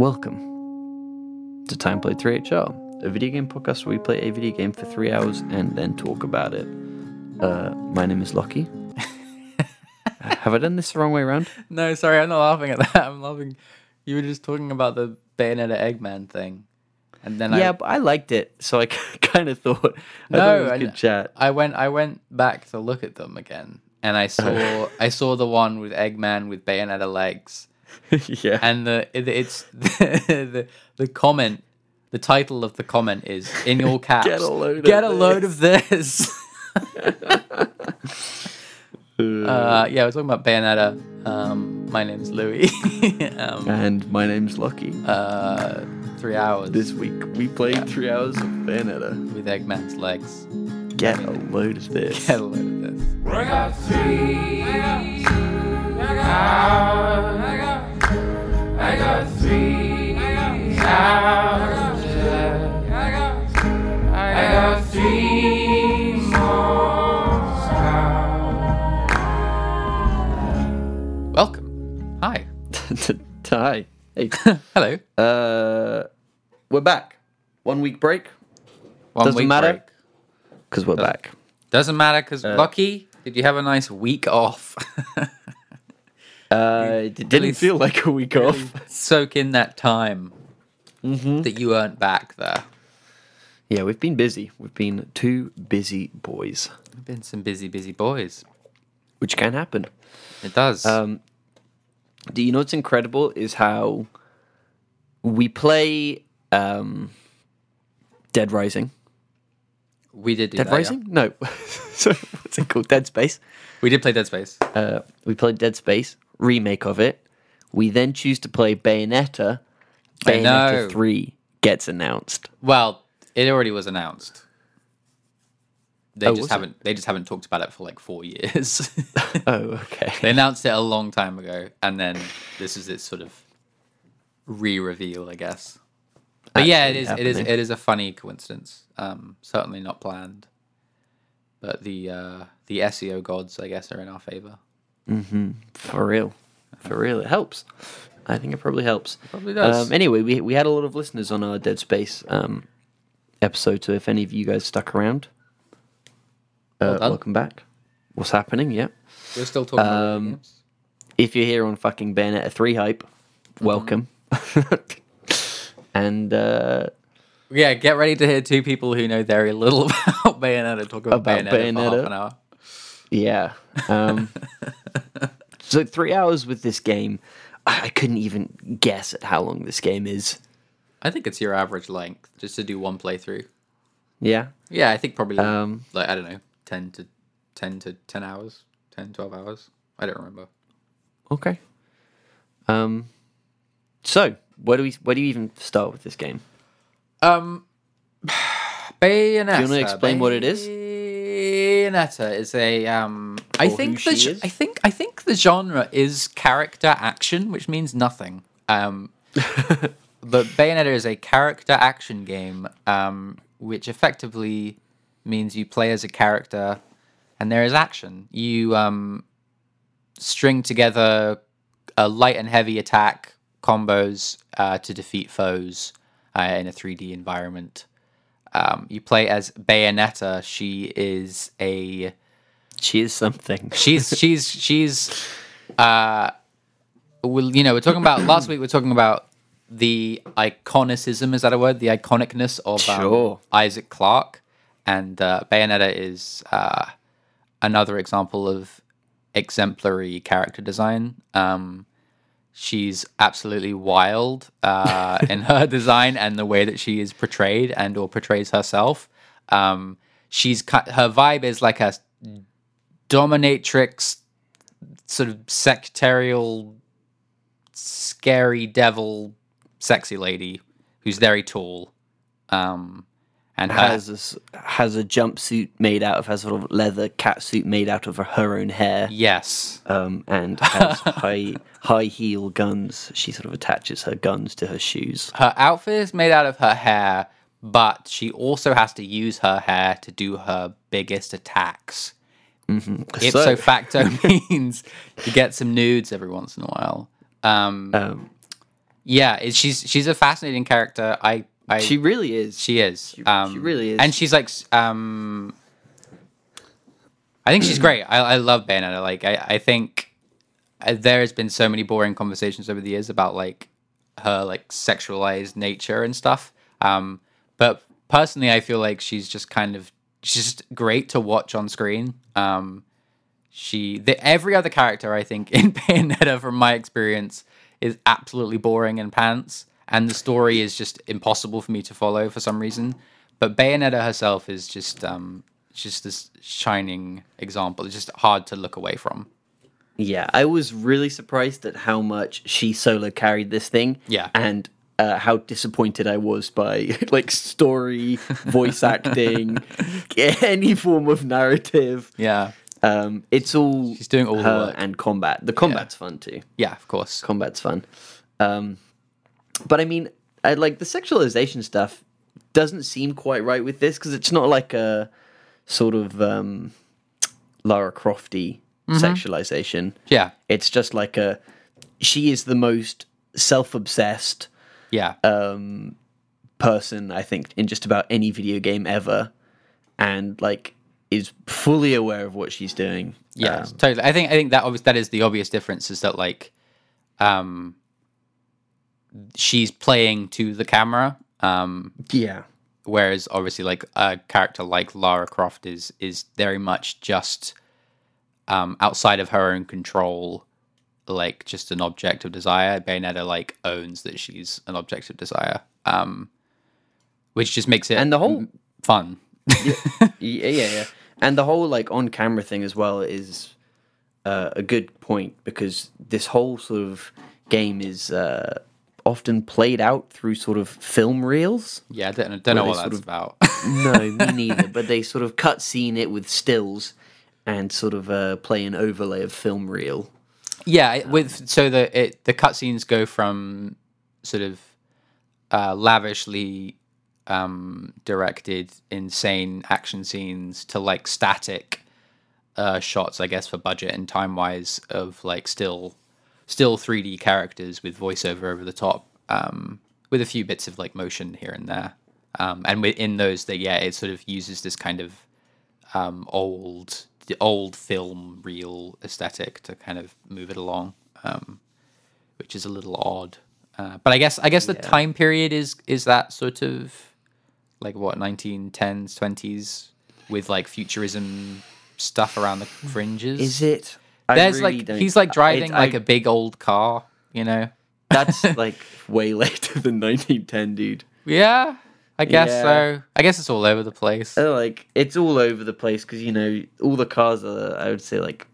Welcome to Time Played 3HR, a video game podcast where we play a video game for three hours and then talk about it. Uh, my name is Lockie. Have I done this the wrong way around? No, sorry, I'm not laughing at that. I'm laughing. You were just talking about the Bayonetta Eggman thing, and then yeah, I, but I liked it, so I kind of thought, I thought No, I- good chat. I went I went back to look at them again, and I saw I saw the one with Eggman with Bayonetta legs, yeah. and the it, it's the, the comment. The title of the comment is in all caps. Get a load of Get a load of this. Uh, uh, yeah, we're talking about Bayonetta. Um, my name's Louis. um, and my name's Lucky. uh, three hours This week we played three hours of Bayonetta. with Eggman's legs. Get a load of this. Get a load of this. I got three. I got, I got, I got three houses. I got, three more Welcome. Hi. Hi. Hey. Hello. Uh, we're back. One week break One Doesn't week matter. because we're back. Doesn't matter because Lucky, did you have a nice week off? Uh, it didn't really feel like a week off. Soak in that time Mm-hmm. that you earned back there. Yeah, we've been busy. We've been two busy boys, We've been some busy, busy boys. which can happen. It does. Um, do you know what's incredible is how we play um, Dead Rising. we did Dead that, yeah. Rising? No. so what's it called? Dead Space. We did play Dead Space. Uh, we played Dead Space remake of it. We then choose to play Bayonetta. I Bayonetta know. Three gets announced. Well, it already was announced. They Oh, just it? haven't. They just haven't talked about it for like four years. Oh, okay. they announced it a long time ago, and then this is its sort of re-reveal, I guess. But yeah, it Actually is. It is. happening. It is a funny coincidence. Um, certainly not planned. But the uh, the SEO gods, I guess, are in our favor. For real. For real. It helps. I think it probably helps. Probably does. Um, anyway, we, we had a lot of listeners on our Dead Space um, episode, so if any of you guys stuck around, uh, done. welcome back. What's happening? Yeah. We're still talking about um, games. If you're here on fucking Bayonetta 3 hype, welcome. and uh, Yeah, get ready to hear two people who know very little about Bayonetta talk about, About Bayonetta, for half an hour. yeah. Um, so three hours with this game, I, couldn't even guess at how long this game is. I think it's your average length just to do one playthrough. Yeah. Yeah, I think probably like, Um, like I don't know, 10 to 10 to 10 hours, 10 12 hours. I don't remember. Okay. Um. So, where do we where do you even start with this game? Um Bayonetta. Do you wanna explain what it is? Bayonetta is a um I think the is? I think I think the genre is character action, which means nothing. Um but Bayonetta is a character action game, um, which effectively means you play as a character and there is action. You um, string together a light and heavy attack combos uh, to defeat foes uh, in a 3D environment. Um, you play as Bayonetta. She is a She is something. she's she's she's uh well you know we're talking about last week we're talking about the iconicism is that a word the iconicness of um, Sure. isaac clarke and uh, bayonetta is uh, another example of exemplary character design um, she's absolutely wild uh, in her design and the way that she is portrayed and or portrays herself. Um, she's her vibe is like a dominatrix sort of sectarial scary devil sexy lady who's very tall. Um and her, has has a jumpsuit made out of has sort of leather cat suit made out of her, own hair. yes Um, and has high high heel guns. She sort of attaches her guns to her shoes. her outfit is made out of her hair but she also has to use her hair to do her biggest attacks ipso So- facto means you get some nudes every once in a while um Um, yeah, it, she's she's a fascinating character. I I She really is. She is. She- um, she really is. And she's like, um, I think she's great. I, I love Bayonetta. Like, I, I think uh, there has been so many boring conversations over the years about like her like sexualized nature and stuff. Um, but personally, I feel like she's just kind of she's just great to watch on screen. Um, she the, every other character I think in Bayonetta, from my experience, is absolutely boring in pants, and the story is just impossible for me to follow for some reason. But Bayonetta herself is just um, just this shining example. It's just hard to look away from. Yeah, I was really surprised at how much she solo carried this thing. Yeah. And uh, how disappointed I was by like story, voice acting, any form of narrative. Yeah, Um, it's all She's doing all the work. and combat. The combat's fun too. yeah, of course. Combat's fun. Um, but I mean, I, like the sexualization stuff doesn't seem quite right with this because it's not like a sort of um, Lara Crofty Mm-hmm. sexualization. Yeah, It's just like a she is the most self-obsessed yeah, um person I think in just about any video game ever and like is fully aware of what she's doing. yeah, Um, totally. I think I think that obvious that is the obvious difference is that like, um, she's playing to the camera. Um, yeah. whereas obviously like a character like Lara Croft is is very much just um, outside of her own control, like just an object of desire. Bayonetta like owns that she's an object of desire, um, which just makes it And the whole- fun. yeah, yeah, yeah. And the whole like on camera thing as well is uh, a good point because this whole sort of game is uh, often played out through sort of film reels. Yeah, I don't, don't know what that's sort about. No, me neither. But they sort of cut scene it with stills and sort of uh, play an overlay of film reel. Yeah, it- with so the it the cutscenes go from sort of uh, lavishly um, directed, insane action scenes to like static uh, shots, I guess, for budget and time wise, of like still still 3D characters with voiceover over the top, um, with a few bits of like motion here and there. Um, and within those, that yeah, it sort of uses this kind of um, old the old film reel aesthetic to kind of move it along, um, which is a little odd. Uh, but I guess I guess the Yeah. time period is is that sort of like what 1910s 20s with like futurism stuff around the fringes. Is it? There's really like he's like driving I- like a big old car, you know. That's like way later than 1910, dude. Yeah, I guess Yeah. so. I guess it's all over the place. Uh, like it's all over the place because you know all the cars are I would say like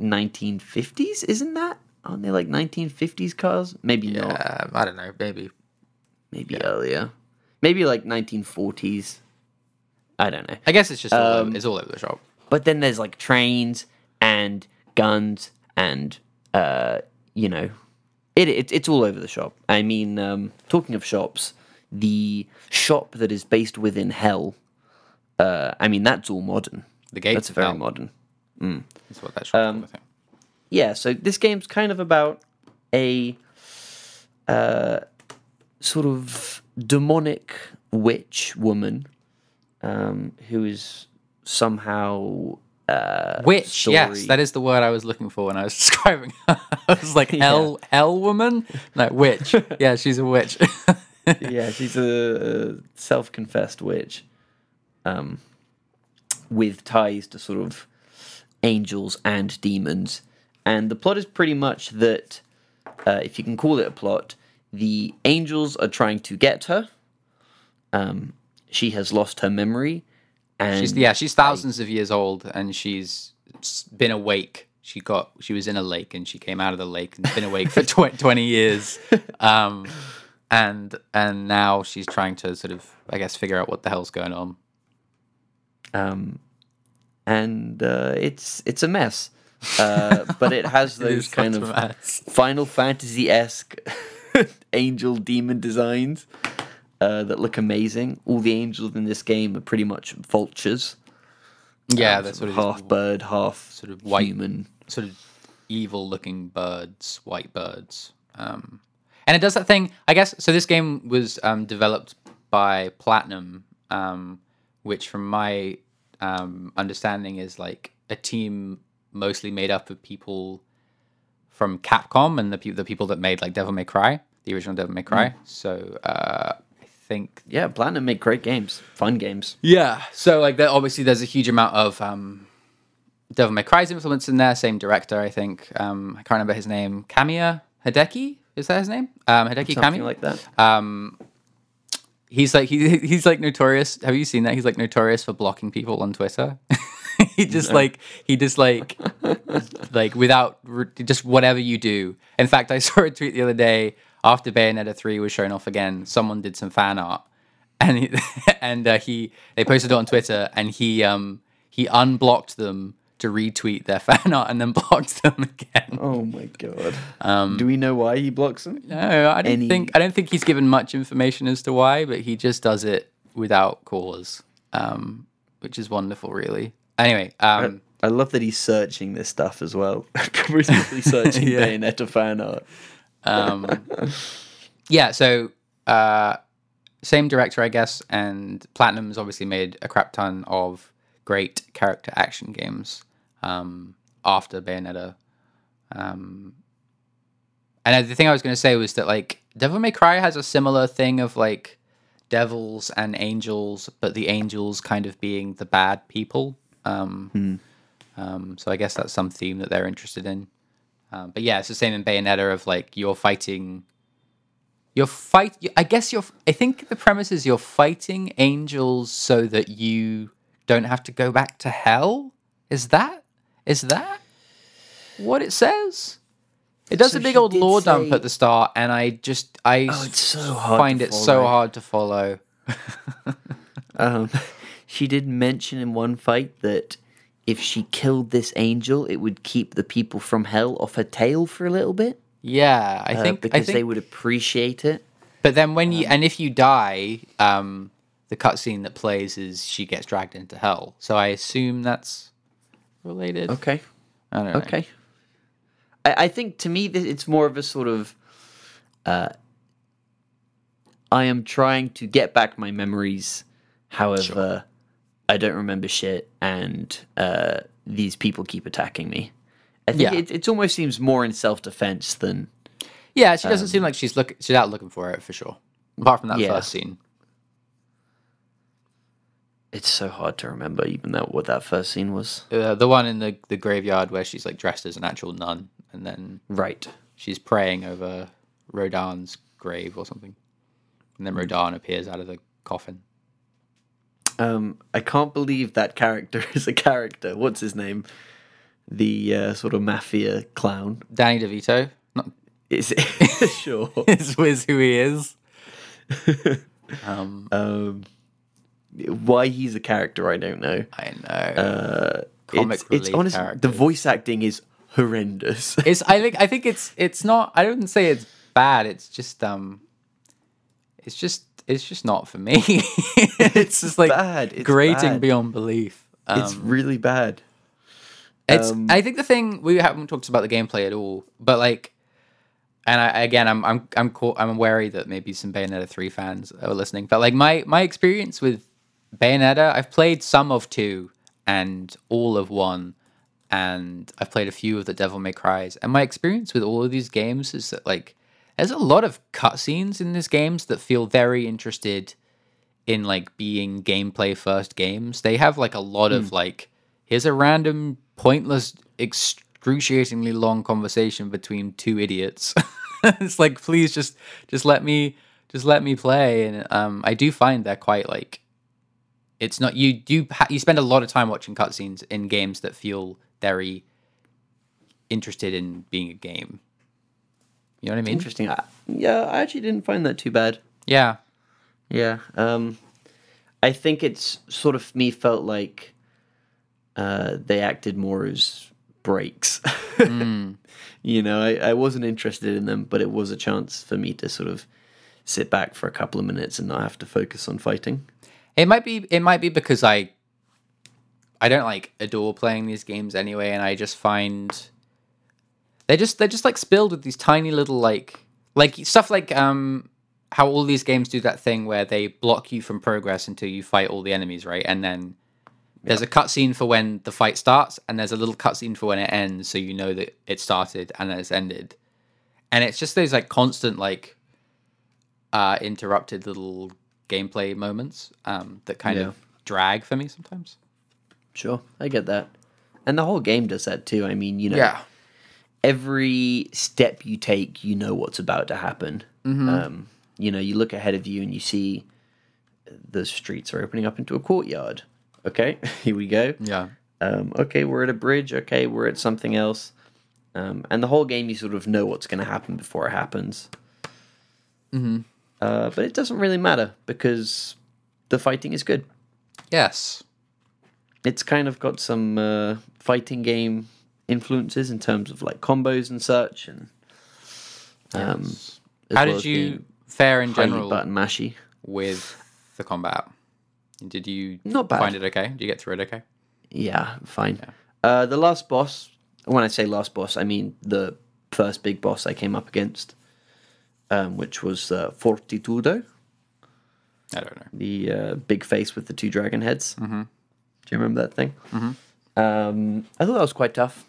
1950s, isn't that? Aren't they like 1950s cars? Maybe not. yeah, I don't know, maybe. Maybe earlier. Maybe like 1940s. I don't know. I guess it's just all over, Um, it's all over the shop. But then there's like trains and guns and uh, you know, it, it it's all over the shop. I mean, um, talking of shops, the shop that is based within Hell. Uh, I mean, that's all modern. The gates That's very hell. modern. That's what that shop's Um, called, yeah, so this game's kind of about a uh, sort of demonic witch woman um, who is somehow uh, Witch, yes, that is the word I was looking for when I was describing her. I was like, hell, hell woman? No, witch. yeah, she's a witch. yeah, she's a, a self-confessed witch, um, with ties to sort of angels and demons. And the plot is pretty much that, uh, if you can call it a plot, the angels are trying to get her. Um, she has lost her memory, and she's yeah, she's thousands of years old, and she's been awake. She got she was in a lake, and she came out of the lake and been awake for tw- twenty years. Um, and and now she's trying to sort of, I guess, figure out what the hell's going on. um, and uh, it's it's a mess. Uh, but it has It those kind of. Final Fantasy esque angel demon designs uh, that look amazing. All the angels in this game are pretty much vultures. Yeah, Um, that's sort of half bird, half Sort of white human. sort of evil looking birds, white birds. Um, and it does that thing. I guess so. This game was um, developed by Platinum, um, which, from my um, understanding, is like a team mostly made up of people from Capcom and the pe- the people that made like Devil May Cry, the original Devil May Cry. So uh, think Yeah, Platinum make great games, fun games. yeah. So like, there, obviously, there's a huge amount of um, Devil May Cry's influence in there. Same director, I think. Um, I can't remember his name. Kamiya Hideki is that his name? Um, Hideki Something Kamiya. like that. um, he's like he he's like notorious. Have you seen that? He's like notorious for blocking people on Twitter. he just like he just like like without just whatever you do. In fact, I saw a tweet the other day after Bayonetta three was shown off again. Someone did some fan art, and he, and uh, he they posted it on Twitter, and he um he unblocked them to retweet their fan art, and then blocked them again. Oh my god. Um, Do we know why he blocks them? no, I don't any- think I don't think he's given much information as to why, but he just does it without cause, um, which is wonderful, really. Anyway, um, I love that he's searching this stuff as well. Completely searching Yeah. Bayonetta fan art. Um, yeah. So uh, same director, I guess, and Platinum's obviously made a crap ton of great character action games um, after Bayonetta. Um, and the thing I was going to say was that like Devil May Cry has a similar thing of like devils and angels, but the angels kind of being the bad people. Um, um, so I guess that's some theme that they're interested in. Um, but yeah, it's the same in Bayonetta of like you're fighting. You're fight. I guess you're. I think the premise is you're fighting angels so that you don't have to go back to hell. Is that? Is that what it says? It does So a big old lore dump at the start, and I just I Oh, it's so hard find it so hard to follow. Um, she did mention in one fight that if she killed this angel, it would keep the people from hell off her tail for a little bit. Yeah, I uh, think because I think they would appreciate it. But then when you and if you die, um, the cutscene that plays is she gets dragged into hell. So I assume that's related. Okay. I don't know. Okay. I, I think to me it's more of a sort of uh, I am trying to get back my memories. However, I don't remember shit, and uh, these people keep attacking me. I think Yeah. it, it almost seems more in self defense than Yeah, she doesn't seem like she's look she's out looking for it for sure. Apart from that Yeah. first scene. it's so hard to remember even that what that first scene was. Uh, the one in the the graveyard where she's like dressed as an actual nun and then Right. she's praying over Rodin's grave or something. And then Rodan appears out of the coffin. Um, I can't believe that character is a character. What's his name? The uh, sort of mafia clown. Danny DeVito. Not Is it? sure. is is who he is. Um, Um, why he's a character, I don't know. I know. Uh, Comic it's, it's honestly the voice acting is horrendous. it's I think I think it's it's not I don't say it's bad. It's just um it's just it's just not for me. it's just like bad. It's grating bad. beyond belief. Um, it's really bad. It's. Um, I think the thing we haven't talked about the gameplay at all, but like, and I again, I'm I'm I'm co- I'm wary that maybe some Bayonetta three fans are listening, but like my my experience with Bayonetta, I've played some of two and all of one, and I've played a few of the Devil May Cries, and my experience with all of these games is that like there's a lot of cutscenes in these games that feel very interested in like being gameplay first games. They have like a lot of like here's a random pointless excruciatingly long conversation between two idiots. it's like please just just let me just let me play and um I do find they're quite like it's not you do ha- you spend a lot of time watching cutscenes in games that feel very interested in being a game. You know what I mean? Interesting. I, yeah, I actually didn't find that too bad. Yeah. Yeah. Um, I think it's sort of me felt like uh, they acted more as breaks. You know, I, I wasn't interested in them, but it was a chance for me to sort of sit back for a couple of minutes and not have to focus on fighting. It might be it might be because I I don't like adore playing these games anyway and I just find they just they're just like spilled with these tiny little like like stuff like um how all these games do that thing where they block you from progress until you fight all the enemies, right? And then there's a cutscene for when the fight starts, and there's a little cutscene for when it ends, so you know that it started and then it's ended. And it's just those like constant like uh interrupted little gameplay moments um that kind Yeah. of drag for me sometimes. Sure, I get that. And the whole game does that too. I mean, you know, every step you take, you know what's about to happen. Um, you know, you look ahead of you and you see the streets are opening up into a courtyard. Okay, here we go. Yeah. Um, okay, we're at a bridge. Okay, we're at something else. Um, and the whole game, you sort of know what's going to happen before it happens. Mm-hmm. Uh, but it doesn't really matter because the fighting is good. Yes. It's kind of got some uh, fighting game influences in terms of like combos and such. And um, as How well did you fare in general button mashy? with the combat? Did you Not bad. find it okay? Did you get through it okay? Yeah, fine. Uh, the last boss, when I say last boss, I mean the first big boss I came up against, um, which was uh, Fortitudo, I don't know. the uh, big face with the two dragon heads. Mm-hmm. Do you remember that thing? Mm-hmm. Um, I thought that was quite tough.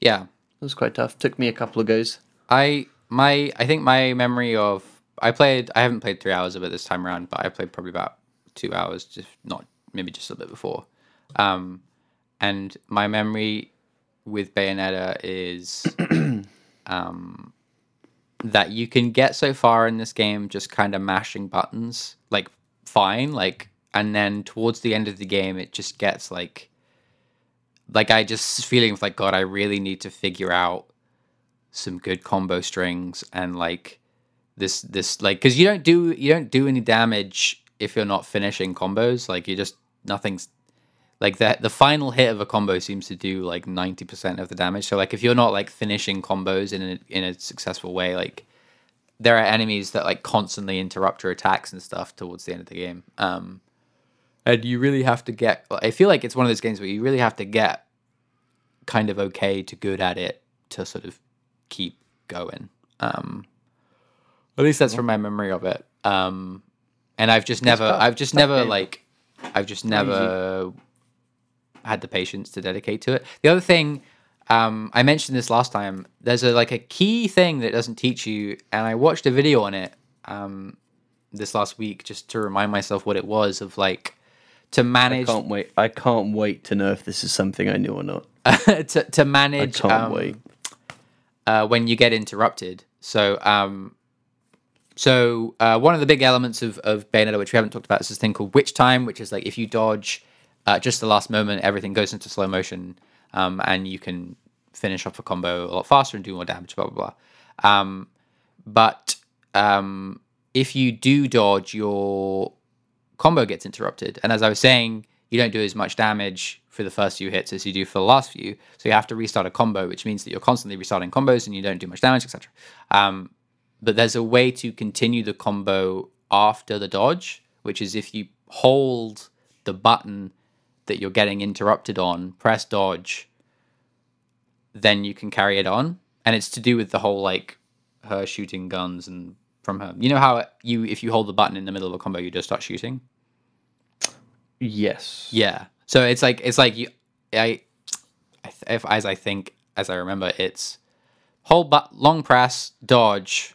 Yeah. It was quite tough. Took me a couple of goes. I my I think my memory of I played I haven't played three hours of it this time around, but I played probably about two hours, just not maybe just a bit before. Um, and my memory with Bayonetta is um, that you can get so far in this game just kind of mashing buttons, like fine, like, and then towards the end of the game, it just gets like, like I just feeling like God, I really need to figure out some good combo strings and like this this like because you don't do you don't do any damage if you're not finishing combos. Like you just nothing's like that the final hit of a combo seems to do like 90% of the damage. So like if you're not like finishing combos in a, in a successful way like there are enemies that like constantly interrupt your attacks and stuff towards the end of the game. Um and you really have to get i feel like it's one of those games where you really have to get kind of okay to good at it to sort of keep going. Um at least that's from my memory of it. Um and i've just never i've just never like i've just never had the patience to dedicate to it. The other thing um i mentioned this last time there's a like a key thing that doesn't teach you and i watched a video on it um this last week just to remind myself what it was of like to manage. I can't wait. I can't wait to know if this is something I knew or not. to, to I manage can't um, wait. uh, when you get interrupted. So, um, so uh, one of the big elements of of Bayonetta, which we haven't talked about, is this thing called Witch Time, which is like if you dodge uh, just the last moment, everything goes into slow motion, um, and you can finish off a combo a lot faster and do more damage. Blah blah blah. Um, but um, if you do dodge, your combo gets interrupted, and as I was saying, you don't do as much damage for the first few hits as you do for the last few. So you have to restart a combo, which means that you're constantly restarting combos and you don't do much damage, etc. Um, but there's a way to continue the combo after the dodge, which is if you hold the button that you're getting interrupted on, press dodge, then you can carry it on. And it's to do with the whole like her shooting guns and from her. You know how you if you hold the button in the middle of a combo, you just start shooting. Yes. Yeah. So it's like it's like you, I, I th- if as I think as I remember, it's hold but long press dodge,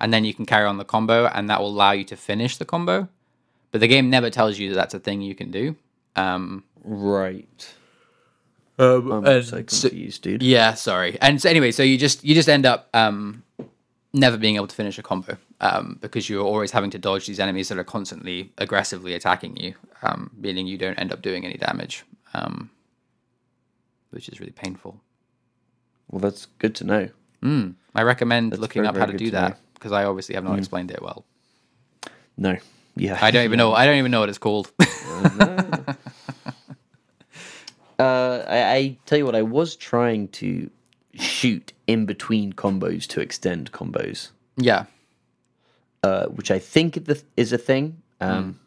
and then you can carry on the combo, and that will allow you to finish the combo. But the game never tells you that that's a thing you can do. Um, Right. I'm so confused, dude. yeah, sorry. And so anyway, so you just you just end up um, never being able to finish a combo um, because you're always having to dodge these enemies that are constantly aggressively attacking you, um, meaning you don't end up doing any damage, um, which is really painful. Well, that's good to know. Mm. I recommend That's looking very, up how to do to that because I obviously have not explained it well. No. Yeah. I don't even know. I don't even know what it's called. Uh, I, I tell you what, I was trying to shoot in between combos to extend combos, yeah. uh, which I think is a thing. Um,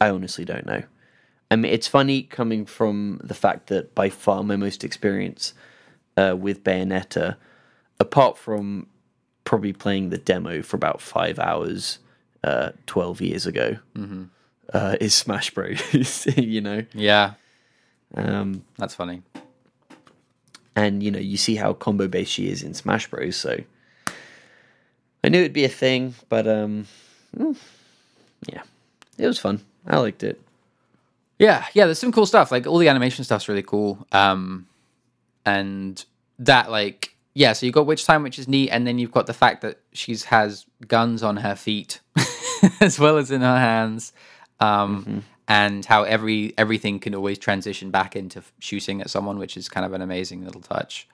I honestly don't know. I mean, it's funny coming from the fact that by far my most experience uh, with Bayonetta, apart from probably playing the demo for about five hours uh, 12 years ago uh, is Smash Bros. you know? Yeah, Um, that's funny. And you know you see how combo based she is in Smash Bros. So I knew it'd be a thing, but um, mm, yeah, it was fun. I liked it. Yeah, yeah. There's some cool stuff. Like all the animation stuff's really cool. Um, and that like yeah. So you've got Witch Time, which is neat, and then you've got the fact that she's has guns on her feet as well as in her hands. Um, and how every everything can always transition back into shooting at someone, which is kind of an amazing little touch.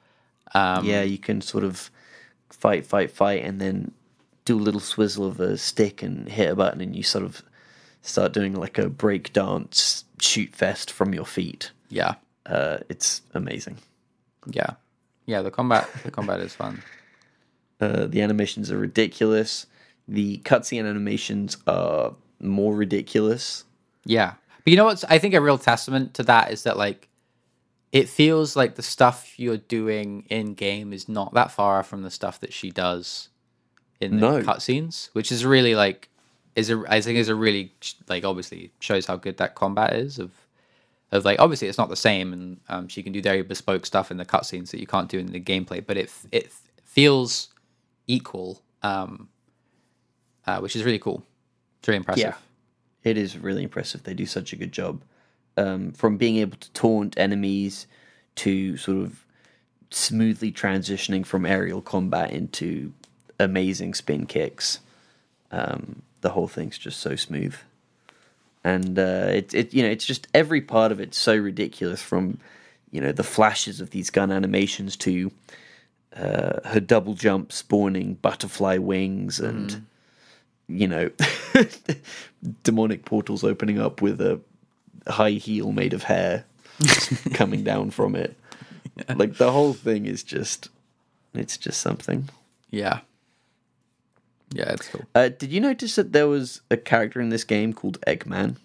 Um, yeah, you can sort of fight, fight, fight, and then do a little swizzle of a stick and hit a button, and you sort of start doing like a break dance shoot fest from your feet. yeah, Uh, it's amazing. yeah, yeah. The combat, the combat is fun. Uh, the animations are ridiculous. The cutscene animations are more ridiculous. Yeah. But you know what's I think a real testament to that is that like it feels like the stuff you're doing in game is not that far from the stuff that she does in the No. cutscenes, which is really like is a I think is a really like obviously shows how good that combat is of of like obviously it's not the same and um, she can do very bespoke stuff in the cutscenes that you can't do in the gameplay, but it it feels equal, um, uh, which is really cool. It's really impressive. Yeah. It is really impressive. They do such a good job. Um, from being able to taunt enemies to sort of smoothly transitioning from aerial combat into amazing spin kicks. Um, the whole thing's just so smooth. And uh, it, it, you know, it's just every part of it's so ridiculous from, you know, the flashes of these gun animations to uh, her double jump spawning butterfly wings and you know, demonic portals opening up with a high heel made of hair coming down from it. Like the whole thing is just, it's just something. Yeah. Yeah, it's cool. Uh, did you notice that there was a character in this game called Eggman?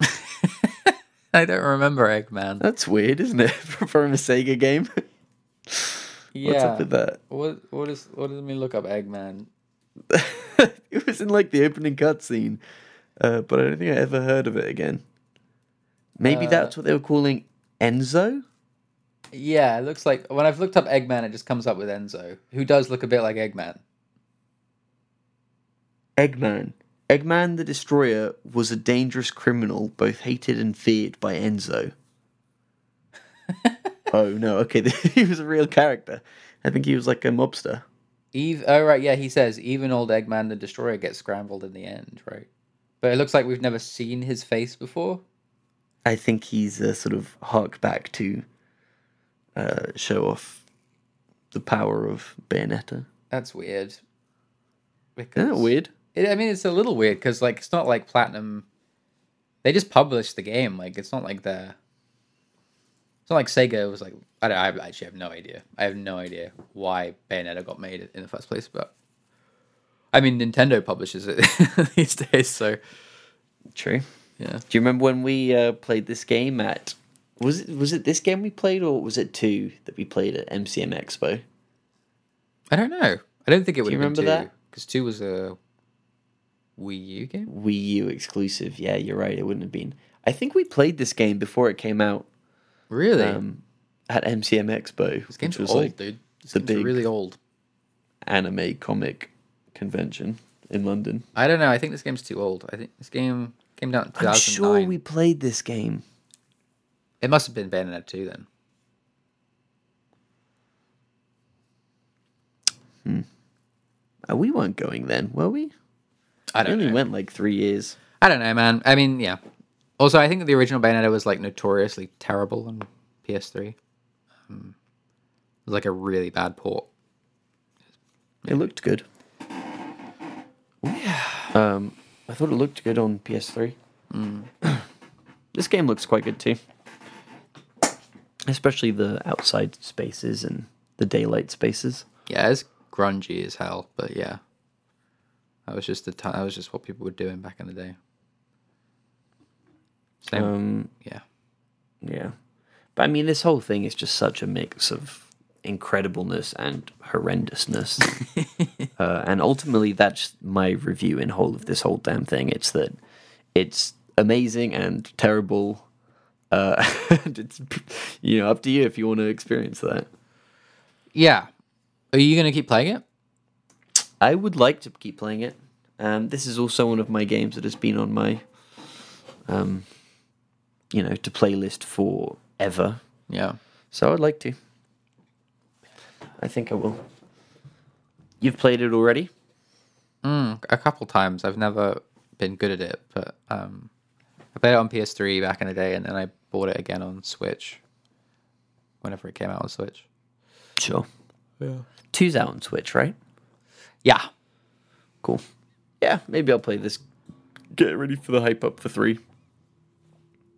I don't remember Eggman. That's weird, isn't it, from a Sega game? yeah. What's up with that? What what is what does it mean look up Eggman? it was in like the opening cutscene, uh, but I don't think I ever heard of it again. Maybe Uh, that's what they were calling Enzo. Yeah, it looks like when I've looked up Eggman it just comes up with Enzo, who does look a bit like Eggman. Eggman. Eggman the Destroyer was a dangerous criminal, both hated and feared by Enzo. oh no, okay, he was a real character. I think he was like a mobster. Eve oh right, yeah, he says even old Eggman the Destroyer gets scrambled in the end, right? But it looks like we've never seen his face before. I think he's a sort of hark back to uh, show off the power of Bayonetta. That's weird. Because Isn't that weird? It, I mean, it's a little weird because like it's not like Platinum. They just published the game. Like it's not like the. It's not like Sega was like I don't. I actually have no idea. I have no idea why Bayonetta got made in the first place. But I mean, Nintendo publishes it these days. So True. yeah. Do you remember when we uh, played this game at? Was it was it this game we played or was it two that we played at MCM Expo? I don't know. I don't think it would you have been remember two that? because two was a Wii U game. Wii U exclusive. Yeah, you're right. It wouldn't have been. I think we played this game before it came out Really? um, at MCM Expo, this game's which was old, like dude. This the game's big- really old. anime comic convention in London. I don't know. I think this game's too old. I think this game came out in 2009. I'm sure we played this game. It must have been Bayonetta 2 then. Uh, we weren't going then, were we? I don't only know. went like three years. I don't know, man. I mean, yeah. Also, I think the original Bayonetta was like notoriously terrible on PS3. Um, it was like a really bad port. It looked good. Um, I thought it looked good on PS3. this game looks quite good too. Especially the outside spaces and the daylight spaces. Yeah, it's grungy as hell, but yeah. That was just the time. That was just what people were doing back in the day. Same. Um, yeah. yeah. But I mean, this whole thing is just such a mix of incredibleness and horrendousness. uh, and ultimately, that's my review in whole of this whole damn thing. It's that it's amazing and terrible. Uh, and it's you know up to you if you want to experience that. Yeah. Are you gonna keep playing it? I would like to keep playing it. Um, this is also one of my games that has been on my, um, you know, to playlist forever. Yeah. So I'd like to. I think I will. You've played it already? Mm, a couple times. I've never been good at it, but um, I played it on PS3 back in the day, and then I bought it again on Switch. Whenever it came out on Switch. Sure. Yeah. Two's out on Switch, right? Yeah. Cool. Yeah, maybe I'll play this. Get ready for the hype up for three.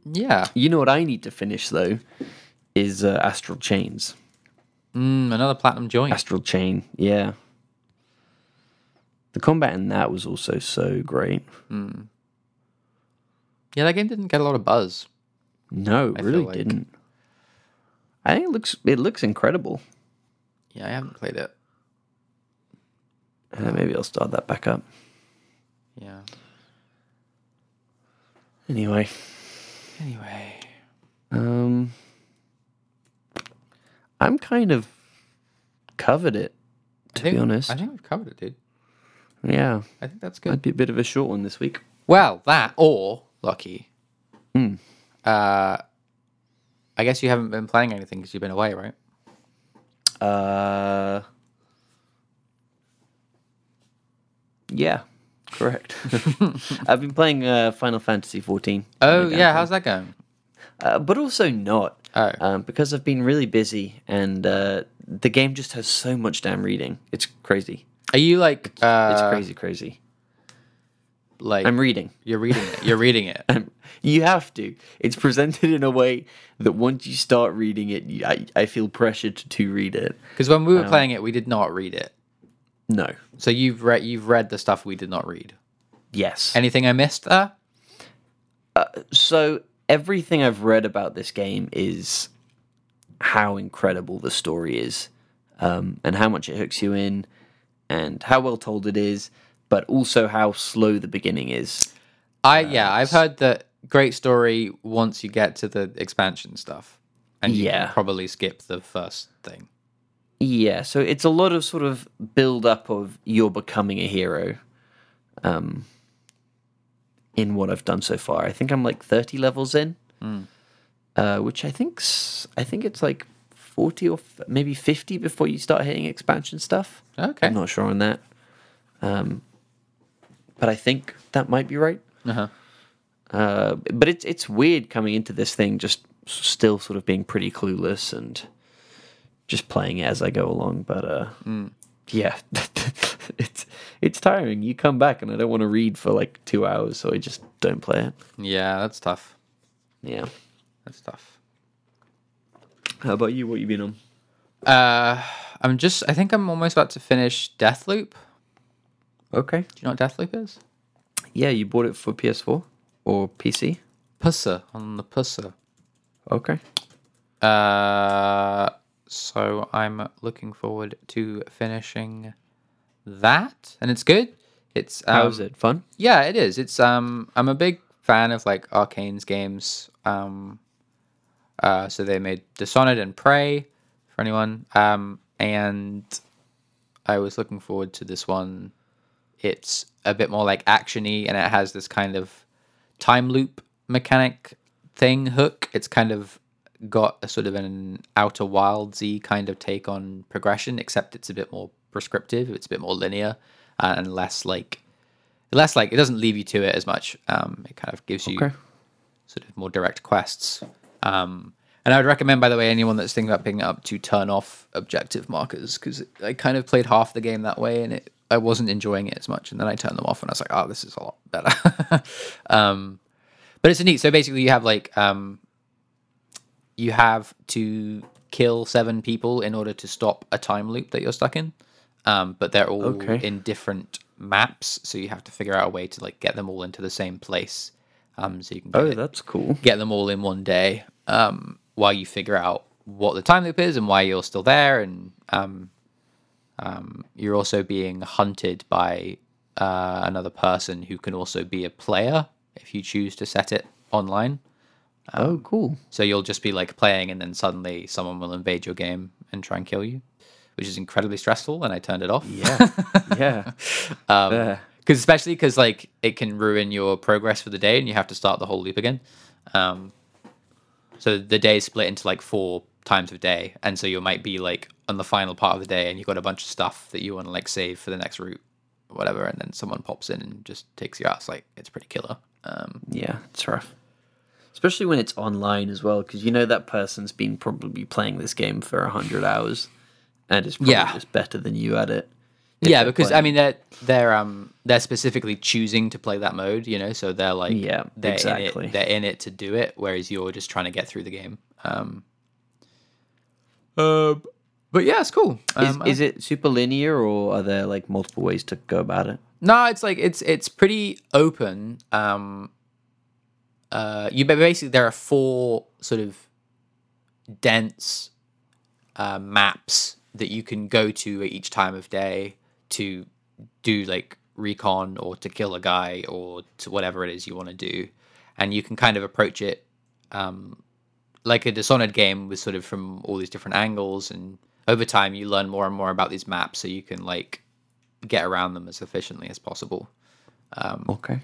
Yeah. You know what I need to finish though, is uh, Astral Chains. Mm, another platinum joint. Astral Chain, yeah. The combat in that was also so great. Yeah, that game didn't get a lot of buzz. No, I really like- didn't. I think it looks it looks incredible. Yeah, I haven't played it. Uh, maybe I'll start that back up. Yeah. Anyway, Anyway. um, I'm kind of covered it. To think, be honest, I think we've covered it, dude. yeah, I think that's good. good. be a bit of a short one this week. Well, that or lucky. Hmm. Uh, I guess you haven't been playing anything because you've been away, right? Uh, yeah, correct. I've been playing uh, Final Fantasy 14. Oh yeah, how's that going? uh, but also not. Oh. Um, because I've been really busy and uh, the game just has so much damn reading. It's crazy. Are you like uh, It's crazy, crazy. Like I'm reading. you're reading it. You're reading it. I'm, you have to. It's presented in a way that once you start reading it, you, I, I feel pressured to read it. Because when we were playing it, we did not read it. No. So you've read you've read the stuff we did not read. Yes. Anything I missed there? so everything I've read about this game is how incredible the story is, um, and how much it hooks you in, and how well told it is, but also how slow the beginning is. I yeah, I've heard that great story once you get to the expansion stuff, and you Yeah. can probably skip the first thing. Yeah, so it's a lot of sort of build up of you're becoming a hero. Um, in what I've done so far, I think I'm like 30 levels in, uh, which I think's I think it's like 40 or f- maybe 50 before you start hitting expansion stuff. Okay. I'm not sure on that, um, but I think that might be right. Uh-huh. Uh, but it's it's weird coming into this thing just still sort of being pretty clueless and just playing it as I go along. But uh, yeah, it's it's tiring. You come back and I don't want to read for like two hours, so I just don't play it. Yeah, that's tough. Yeah. That's tough. How about you? What you been on? Uh, I'm just. I think I'm almost about to finish Deathloop. Okay. Do you know what Deathloop is? Yeah, you bought it for PS4 or PC. Pusser on the Pusser. Okay. Uh, so I'm looking forward to finishing that, and it's good. It's um, How's it? Fun? Yeah, it is. It's um I'm a big fan of like Arkane's games. Um uh so they made Dishonored and Prey for anyone. Um and I was looking forward to this one. It's a bit more like actiony and it has this kind of time loop mechanic thing hook. It's kind of got a sort of an outer wildsy kind of take on progression, except it's a bit more prescriptive. It's a bit more linear uh, and less like less like it doesn't leave you to it as much. Um, it kind of gives you Okay. sort of more direct quests. Um, and I would recommend, by the way, anyone that's thinking about picking it up to turn off objective markers because I kind of played half the game that way and it I wasn't enjoying it as much. And then I turned them off and I was like, oh, this is a lot better. um, but it's neat. So basically, you have like um, you have to kill seven people in order to stop a time loop that you're stuck in. Um, but they're all Okay. in different maps, so you have to figure out a way to like get them all into the same place. Um, so you can get, Oh, that's cool. get them all in one day. Um, while you figure out what the time loop is and why you're still there, and um, um, you're also being hunted by uh, another person who can also be a player if you choose to set it online. Oh, cool. So you'll just be like playing, and then suddenly someone will invade your game and try and kill you, which is incredibly stressful. And I turned it off. Yeah. yeah. Um, Yeah. because especially because like it can ruin your progress for the day, and you have to start the whole loop again. Um, so the day is split into like four times of day, and so you might be like on the final part of the day, and you've got a bunch of stuff that you want to like save for the next route, or whatever, and then someone pops in and just takes you out. It's like it's pretty killer. Um, Yeah, it's rough. Especially when it's online as well, because you know that person's been probably playing this game for a hundred hours, and is probably Yeah. just better than you at it. yeah, they're because I playing. mean they're they're um they're specifically choosing to play that mode, you know, so they're like Yeah, they're exactly. in it, they're in it to do it, whereas you're just trying to get through the game. Um, uh, but yeah, it's cool. is, Um, is it super linear, or are there like multiple ways to go about it? No, it's like it's it's pretty open. Um, uh, you basically there are four sort of dense uh, maps that you can go to at each time of day to do like recon or to kill a guy or to whatever it is you want to do, and you can kind of approach it um, like a Dishonored game with sort of from all these different angles, and over time you learn more and more about these maps, so you can like get around them as efficiently as possible. Okay.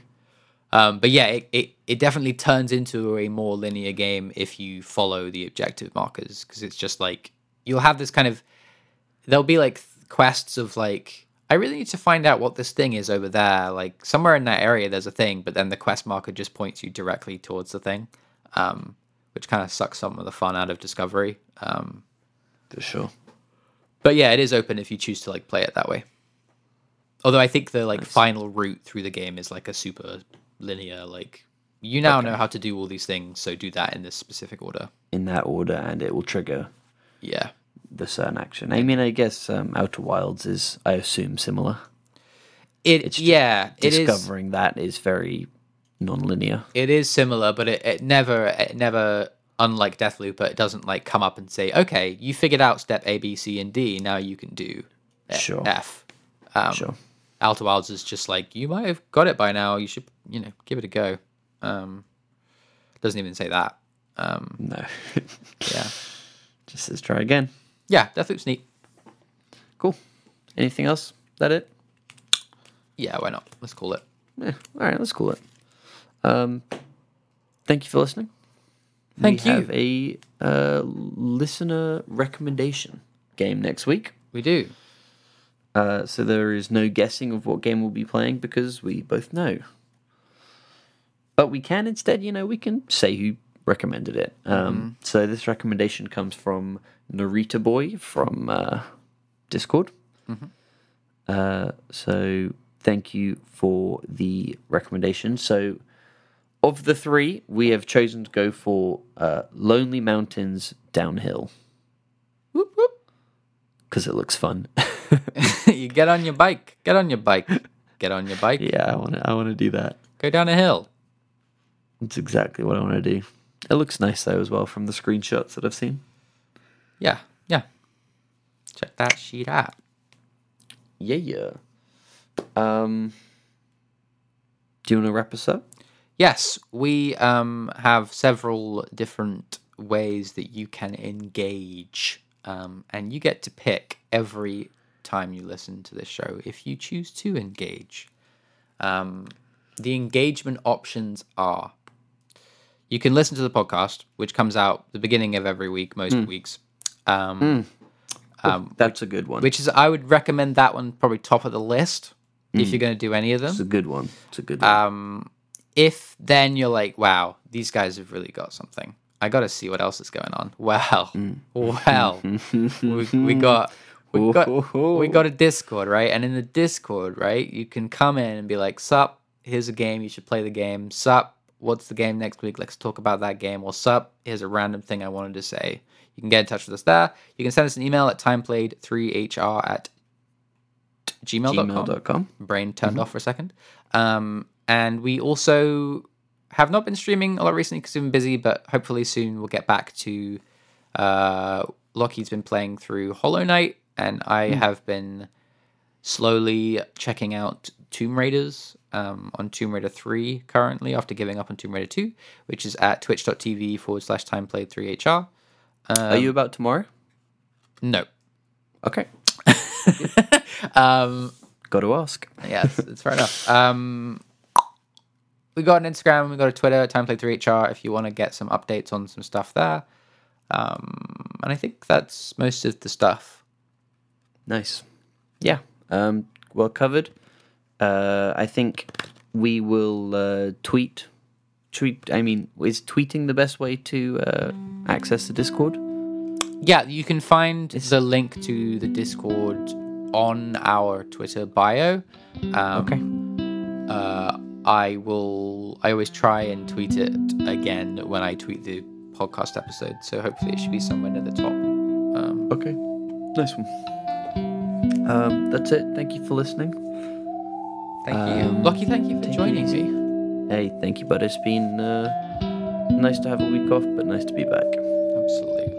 Um, but yeah, it, it, it definitely turns into a more linear game if you follow the objective markers because it's just like you'll have this kind of there'll be like quests of like I really need to find out what this thing is over there. Like somewhere in that area, there's a thing, but then the quest marker just points you directly towards the thing, um, which kind of sucks some of the fun out of discovery. Um, For sure. but yeah, it is open if you choose to like play it that way. Although I think the like final route through the game is like a super linear like you now know how to do all these things, so do that in this specific order. In that order, and it will trigger Yeah. the certain action. I mean, I guess um, Outer Wilds is, I assume, similar. It It's just yeah, it is Discovering that is very non-linear. it is similar, but it, it never it never unlike Deathloop, it doesn't like come up and say, Okay, you figured out step A, B, C, and D, now you can do Sure. F. Um, Sure. Outer Wilds is just like you might have got it by now. You should, you know, give it a go. Um, doesn't even say that. Um, No. yeah, Just says try again. yeah, Deathloop's neat. Cool. Anything else? That it? Yeah, why not? Let's call it. Yeah. All right, let's call it. Um, thank you for listening. Thank we you. have a uh, listener recommendation game next week. We do. Uh, so there is no guessing of what game we'll be playing because we both know. But we can instead, you know, we can say who recommended it. Um, So this recommendation comes from Narita Boy from uh, Discord. Uh, so thank you for the recommendation. So of the three, we have chosen to go for uh, Lonely Mountains Downhill Whoop, whoop. because it looks fun. you get on your bike. Get on your bike. Get on your bike. yeah, I want to. I want to do that. Go down a hill. That's exactly what I want to do. It looks nice though as well from the screenshots that I've seen. Yeah, yeah. Check that sheet out. Yeah, yeah. Um, do you want to wrap us up? Yes, we um, have several different ways that you can engage, um, and you get to pick every time you listen to this show if you choose to engage. Um, the engagement options are you can listen to the podcast, which comes out the beginning of every week, most hmm. weeks. Hmm. Um, oh, um, That's a good one. Which is, I would recommend that one probably top of the list if hmm. you're going to do any of them. it's a good one. It's a good one. Um, if then you're like, wow, these guys have really got something. I got to see what else is going on. Well, well, we, we got we got we got a Discord, right? And in the Discord, right, you can come in and be like, "Sup, here's a game. You should play the game. Sup, what's the game next week? Let's talk about that game. What's up? here's a random thing I wanted to say." You can get in touch with us there. You can send us an email at timeplayed3hr at gmail.com gmail.com. brain turned off for a second. Um, and we also have not been streaming a lot recently because we've been busy, but hopefully soon we'll get back to Uh, Lockie's been playing through Hollow Knight, and I have been slowly checking out Tomb Raiders um, on Tomb Raider 3 currently after giving up on Tomb Raider 2, which is at twitch.tv forward slash time played 3HR. Are you about tomorrow? No. Okay. Um, Got to ask. yes, it's fair enough. Um, we got an Instagram, we got a Twitter, timeplay3hr if you want to get some updates on some stuff there. Um, and I think that's most of the stuff. Nice. Yeah. Um, well covered. Uh, I think we will uh, tweet. Tweet. I mean, is tweeting the best way to uh, access the Discord? Yeah, you can find the link to the Discord on our Twitter bio. Um, Okay. Uh, I will. I always try and tweet it again when I tweet the podcast episode. So hopefully it should be somewhere near the top. Um, Okay. Nice one. Um, that's it. Thank you for listening. Thank you, Um, Lucky. Thank you for joining me. Hey, thank you, bud. It's been uh, nice to have a week off, but nice to be back. Absolutely.